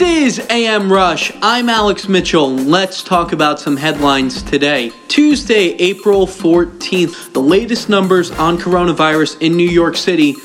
This is AM Rush. I'm Alex Mitchell. Let's talk about some headlines today. Tuesday, April 14th, the latest numbers on coronavirus in New York City.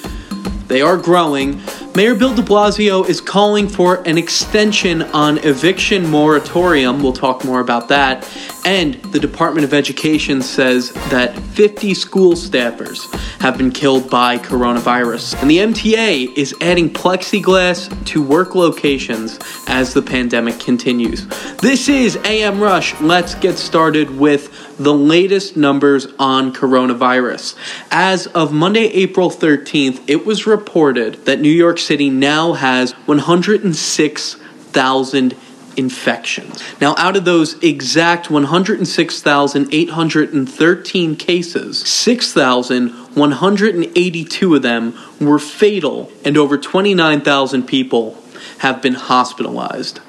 They are growing. Mayor Bill de Blasio is calling for an extension on eviction moratorium. We'll talk more about that. And the Department of Education says that 50 school staffers have been killed by coronavirus. And the MTA is adding plexiglass to work locations as the pandemic continues. This is AM Rush. Let's get started with the latest numbers on coronavirus. As of Monday, April 13th, it was reported that New York City now has 106,000 infections. Now, out of those exact 106,813 cases, 6,182 of them were fatal, and over 29,000 people have been hospitalized.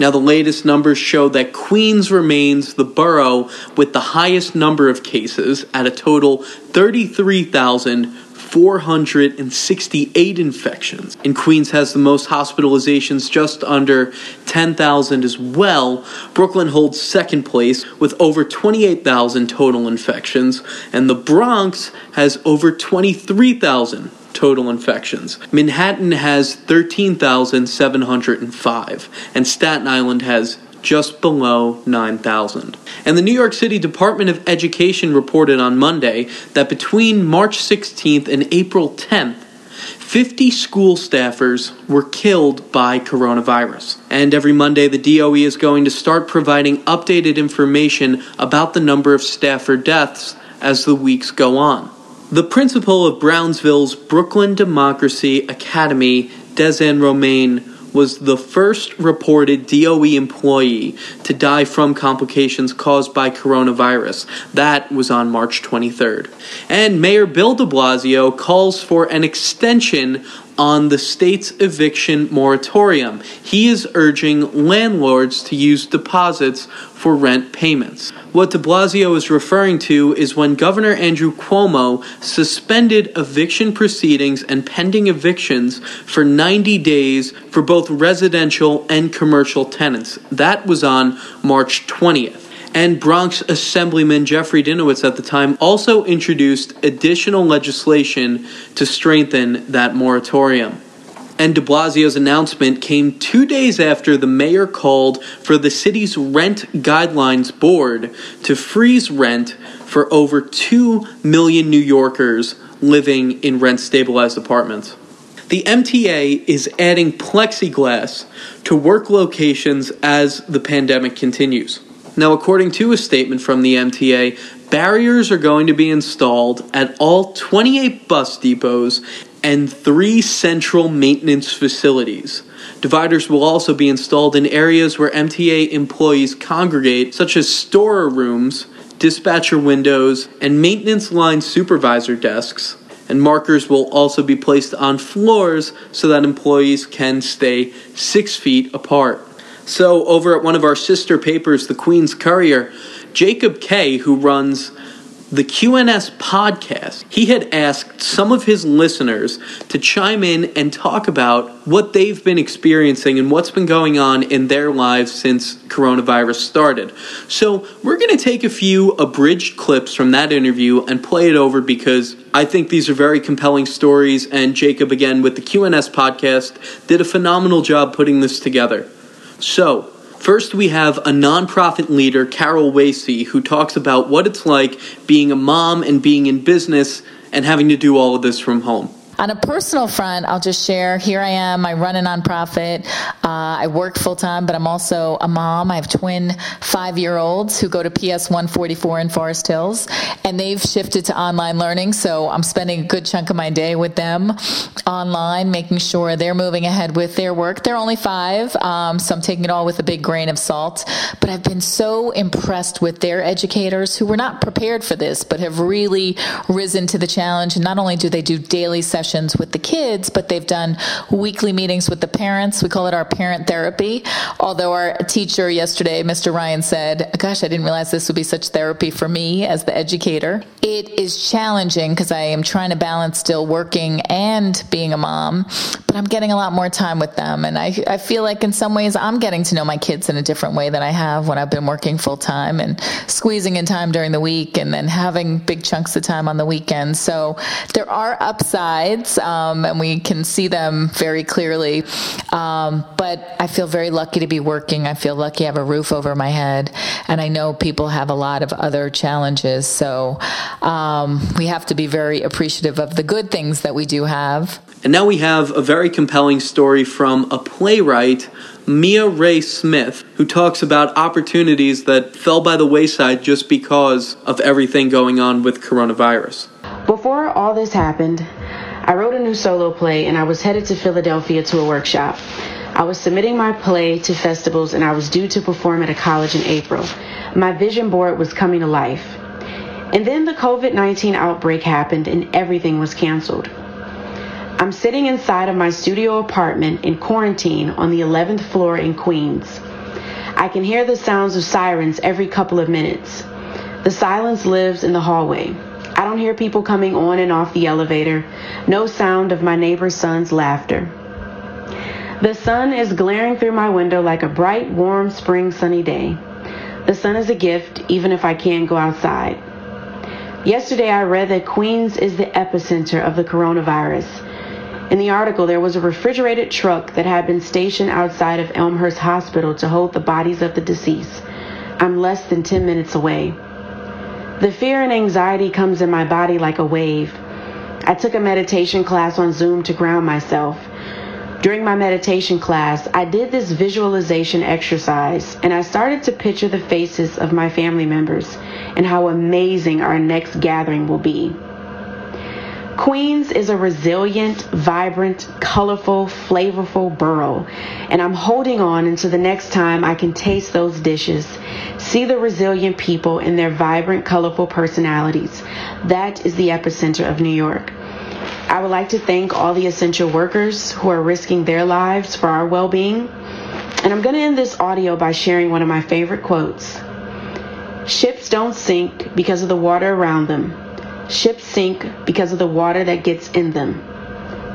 Now, the latest numbers show that Queens remains the borough with the highest number of cases at a total 33,468 infections. And Queens has the most hospitalizations, just under 10,000 as well. Brooklyn holds second place with over 28,000 total infections, and the Bronx has over 23,000 total infections. Manhattan has 13,705, and Staten Island has just below 9,000. And the New York City Department of Education reported on Monday that between March 16th and April 10th, 50 school staffers were killed by coronavirus. And every Monday, the DOE is going to start providing updated information about the number of staffer deaths as the weeks go on. The principal of Brownsville's Brooklyn Democracy Academy, Dezann Romain, was the first reported DOE employee to die from complications caused by coronavirus. That was on March 23rd. And Mayor Bill de Blasio calls for an extension on the state's eviction moratorium. He is urging landlords to use deposits for rent payments. What de Blasio is referring to is when Governor Andrew Cuomo suspended eviction proceedings and pending evictions for 90 days for both residential and commercial tenants. That was on March 20th and Bronx Assemblyman Jeffrey Dinowitz at the time also introduced additional legislation to strengthen that moratorium. And de Blasio's announcement came two days after the mayor called for the city's Rent Guidelines Board to freeze rent for over 2 million New Yorkers living in rent stabilized apartments. The MTA is adding plexiglass to work locations as the pandemic continues. Now, according to a statement from the MTA, barriers are going to be installed at all 28 bus depots and three central maintenance facilities. Dividers will also be installed in areas where MTA employees congregate, such as store rooms, dispatcher windows, and maintenance line supervisor desks. And markers will also be placed on floors so that employees can stay six feet apart. So, over at one of our sister papers, the Queens Courier, Jacob Kaye, who runs the QNS podcast, he had asked some of his listeners to chime in and talk about what they've been experiencing and what's been going on in their lives since coronavirus started. So, we're going to take a few abridged clips from that interview and play it over because I think these are very compelling stories. And Jacob, again, with the QNS podcast, did a phenomenal job putting this together. So, first we have a nonprofit leader, Carol Wasey, who talks about what it's like being a mom and being in business and having to do all of this from home. On a personal front, I'll just share here I am. I run a nonprofit. Uh, I work full time, but I'm also a mom. I have twin five year olds who go to PS 144 in Forest Hills, and they've shifted to online learning. So I'm spending a good chunk of my day with them online, making sure they're moving ahead with their work. They're only five, um, so I'm taking it all with a big grain of salt. But I've been so impressed with their educators who were not prepared for this, but have really risen to the challenge. And not only do they do daily sessions, sessions with the kids, but they've done weekly meetings with the parents. We call it our parent therapy. Although our teacher yesterday, Mr. Ryan, said, Gosh, I didn't realize this would be such therapy for me as the educator. it is challenging because I am trying to balance still working and being a mom, but I'm getting a lot more time with them. And I, I feel like in some ways I'm getting to know my kids in a different way than I have when I've been working full time and squeezing in time during the week and then having big chunks of time on the weekend. So there are upsides, um, and we can see them very clearly. Um, but I feel very lucky to be working. I feel lucky I have a roof over my head. And I know people have a lot of other challenges. So, um, we have to be very appreciative of the good things that we do have. And now we have a very compelling story from a playwright, Mia Ray Smith, who talks about opportunities that fell by the wayside just because of everything going on with coronavirus. Before all this happened, I wrote a new solo play and I was headed to Philadelphia to a workshop. I was submitting my play to festivals and I was due to perform at a college in April. My vision board was coming to life. And then the COVID 19 outbreak happened and everything was canceled. I'm sitting inside of my studio apartment in quarantine on the 11th floor in Queens. I can hear the sounds of sirens every couple of minutes. The silence lives in the hallway. I don't hear people coming on and off the elevator, no sound of my neighbor's son's laughter. The sun is glaring through my window like a bright, warm spring sunny day. The sun is a gift, even if I can't go outside. Yesterday, I read that Queens is the epicenter of the coronavirus. In the article, there was a refrigerated truck that had been stationed outside of Elmhurst Hospital to hold the bodies of the deceased. I'm less than 10 minutes away. The fear and anxiety comes in my body like a wave. I took a meditation class on Zoom to ground myself. During my meditation class, I did this visualization exercise and I started to picture the faces of my family members and how amazing our next gathering will be. Queens is a resilient, vibrant, colorful, flavorful borough, and I'm holding on until the next time I can taste those dishes, see the resilient people and their vibrant, colorful personalities. That is the epicenter of New York. I would like to thank all the essential workers who are risking their lives for our well being. And I'm going to end this audio by sharing one of my favorite quotes Ships don't sink because of the water around them, ships sink because of the water that gets in them.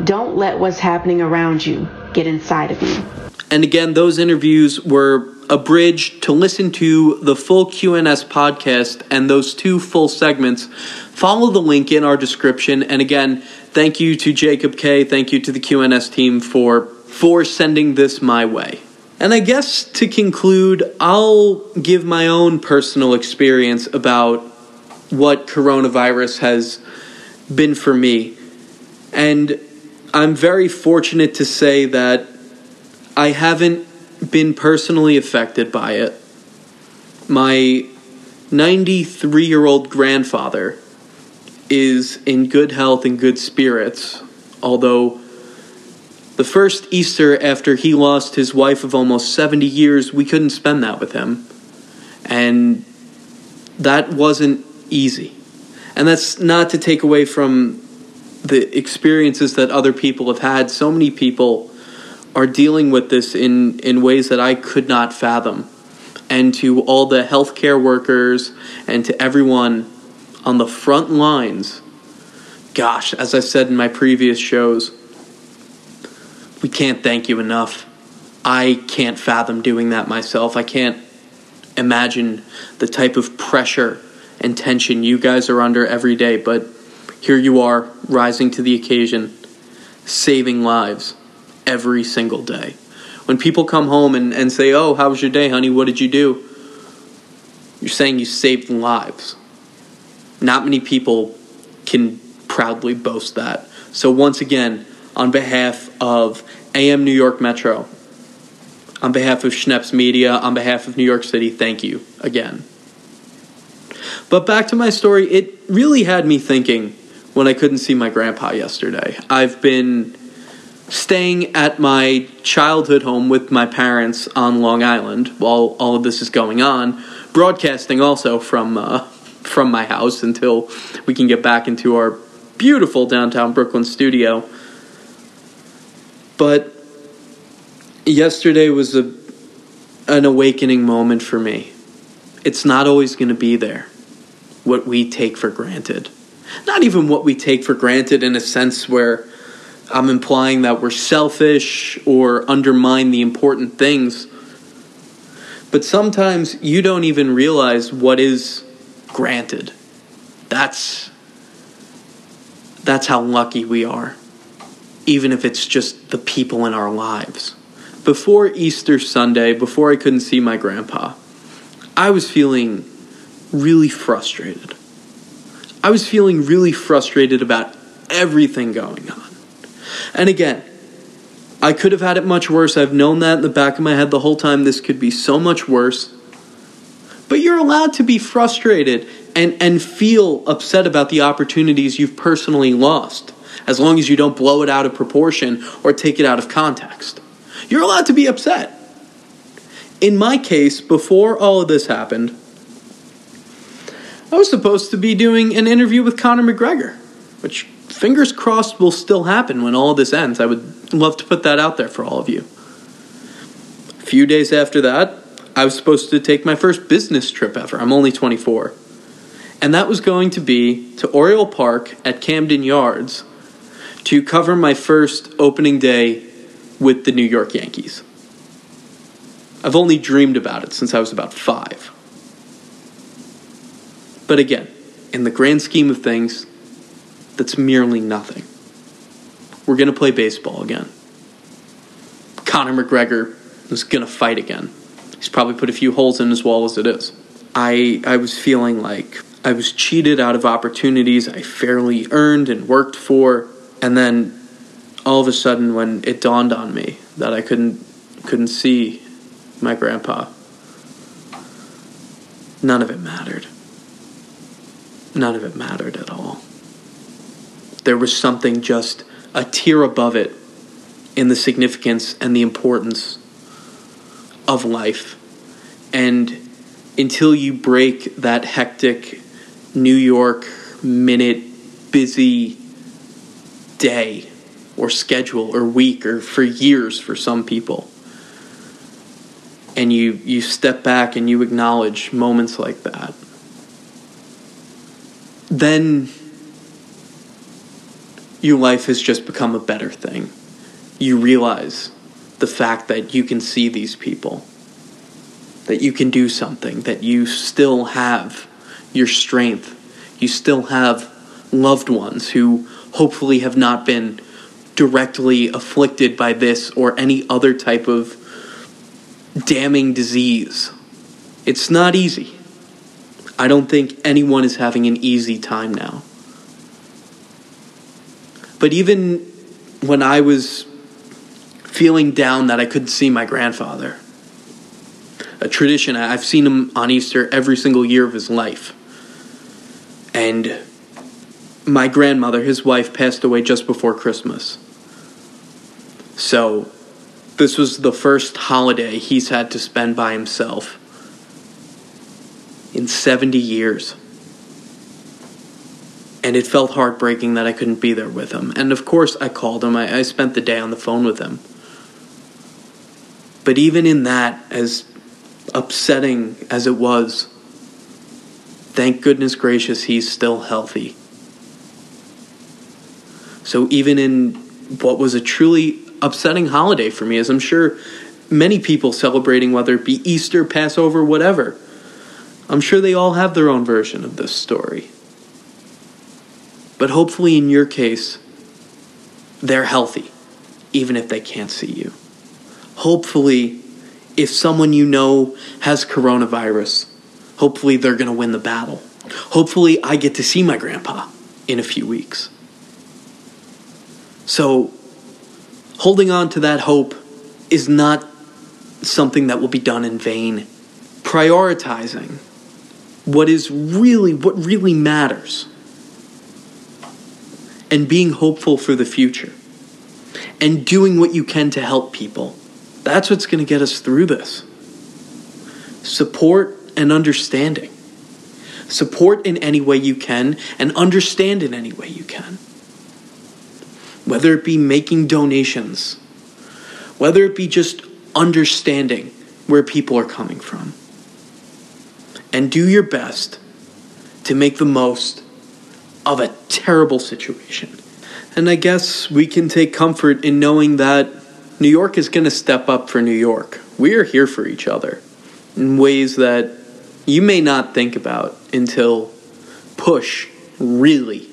Don't let what's happening around you get inside of you. And again, those interviews were a bridge to listen to the full QNS podcast and those two full segments. Follow the link in our description. And again, thank you to Jacob Kaye. Thank you to the QNS team for for sending this my way. And I guess to conclude, I'll give my own personal experience about what coronavirus has been for me. And I'm very fortunate to say that I haven't been personally affected by it. My 93 year old grandfather is in good health and good spirits, although the first Easter after he lost his wife of almost 70 years, we couldn't spend that with him. And that wasn't easy. And that's not to take away from the experiences that other people have had. So many people are dealing with this in, in ways that I could not fathom. And to all the healthcare workers and to everyone on the front lines, gosh, as I said in my previous shows, we can't thank you enough. I can't fathom doing that myself. I can't imagine the type of pressure and tension you guys are under every day, but here you are, rising to the occasion, saving lives every single day. When people come home and, and say, Oh, how was your day, honey? What did you do? You're saying you saved lives. Not many people can proudly boast that. So, once again, on behalf of AM New York Metro, on behalf of Schneps Media, on behalf of New York City, thank you again. But back to my story, it really had me thinking when I couldn't see my grandpa yesterday. I've been staying at my childhood home with my parents on Long Island while all of this is going on, broadcasting also from uh, from my house until we can get back into our beautiful downtown Brooklyn studio. But yesterday was a an awakening moment for me. It's not always going to be there. What we take for granted. Not even what we take for granted in a sense where I'm implying that we're selfish or undermine the important things. But sometimes you don't even realize what is granted. That's that's how lucky we are. Even if it's just the people in our lives. Before Easter Sunday, before I couldn't see my grandpa, I was feeling really frustrated. I was feeling really frustrated about everything going on. And again, I could have had it much worse. I've known that in the back of my head the whole time. This could be so much worse. But you're allowed to be frustrated and, and feel upset about the opportunities you've personally lost, as long as you don't blow it out of proportion or take it out of context. You're allowed to be upset. In my case, before all of this happened, I was supposed to be doing an interview with Conor McGregor, which fingers crossed will still happen when all this ends. I would love to put that out there for all of you. A few days after that, I was supposed to take my first business trip ever. I'm only 24. And that was going to be to Oriole Park at Camden Yards to cover my first opening day with the New York Yankees. I've only dreamed about it since I was about five. But again, in the grand scheme of things, that's merely nothing. We're going to play baseball again. Conor McGregor is going to fight again. He's probably put a few holes in as well as it is. I, I was feeling like I was cheated out of opportunities I fairly earned and worked for. And then all of a sudden, when it dawned on me that I couldn't, couldn't see my grandpa, none of it mattered. None of it mattered at all. There was something just a tier above it in the significance and the importance of life. And until you break that hectic New York minute busy day or schedule or week or for years for some people and you you step back and you acknowledge moments like that then your life has just become a better thing. You realize the fact that you can see these people, that you can do something, that you still have your strength, you still have loved ones who hopefully have not been directly afflicted by this or any other type of damning disease. It's not easy. I don't think anyone is having an easy time now. But even when I was feeling down that I couldn't see my grandfather, a tradition, I've seen him on Easter every single year of his life. And my grandmother, his wife, passed away just before Christmas. So this was the first holiday he's had to spend by himself in 70 years. And it felt heartbreaking that I couldn't be there with him. And of course, I called him. I, I spent the day on the phone with him. But even in that, as upsetting as it was, thank goodness gracious he's still healthy. So even in what was a truly upsetting holiday for me, as I'm sure many people celebrating, whether it be Easter, Passover, whatever, I'm sure they all have their own version of this story. But hopefully, in your case, they're healthy, even if they can't see you. Hopefully, if someone you know has coronavirus, hopefully they're going to win the battle. Hopefully, I get to see my grandpa in a few weeks. So, holding on to that hope is not something that will be done in vain. Prioritizing what is really what really matters. And being hopeful for the future. And doing what you can to help people. That's what's going to get us through this. Support and understanding. Support in any way you can and understand in any way you can. Whether it be making donations. Whether it be just understanding where people are coming from and do your best to make the most of a terrible situation. And I guess we can take comfort in knowing that New York is going to step up for New York. We are here for each other in ways that you may not think about until push really,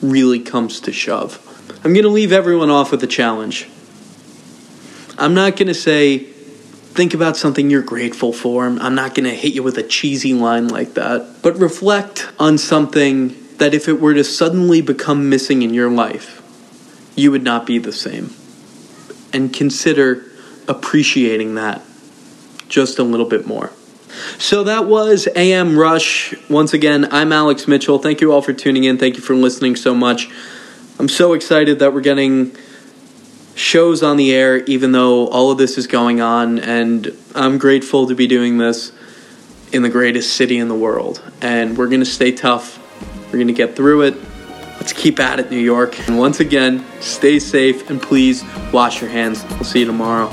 really comes to shove. I'm going to leave everyone off with a challenge. I'm not going to say, think about something you're grateful for. I'm not going to hit you with a cheesy line like that. But reflect on something that if it were to suddenly become missing in your life, you would not be the same. And consider appreciating that just a little bit more. So that was AM Rush. Once again, I'm Alex Mitchell. Thank you all for tuning in. Thank you for listening so much. I'm so excited that we're getting shows on the air, even though all of this is going on. And I'm grateful to be doing this in the greatest city in the world. And we're going to stay tough. We're going to get through it. Let's keep at it, New York. And once again, stay safe and please wash your hands. We'll see you tomorrow.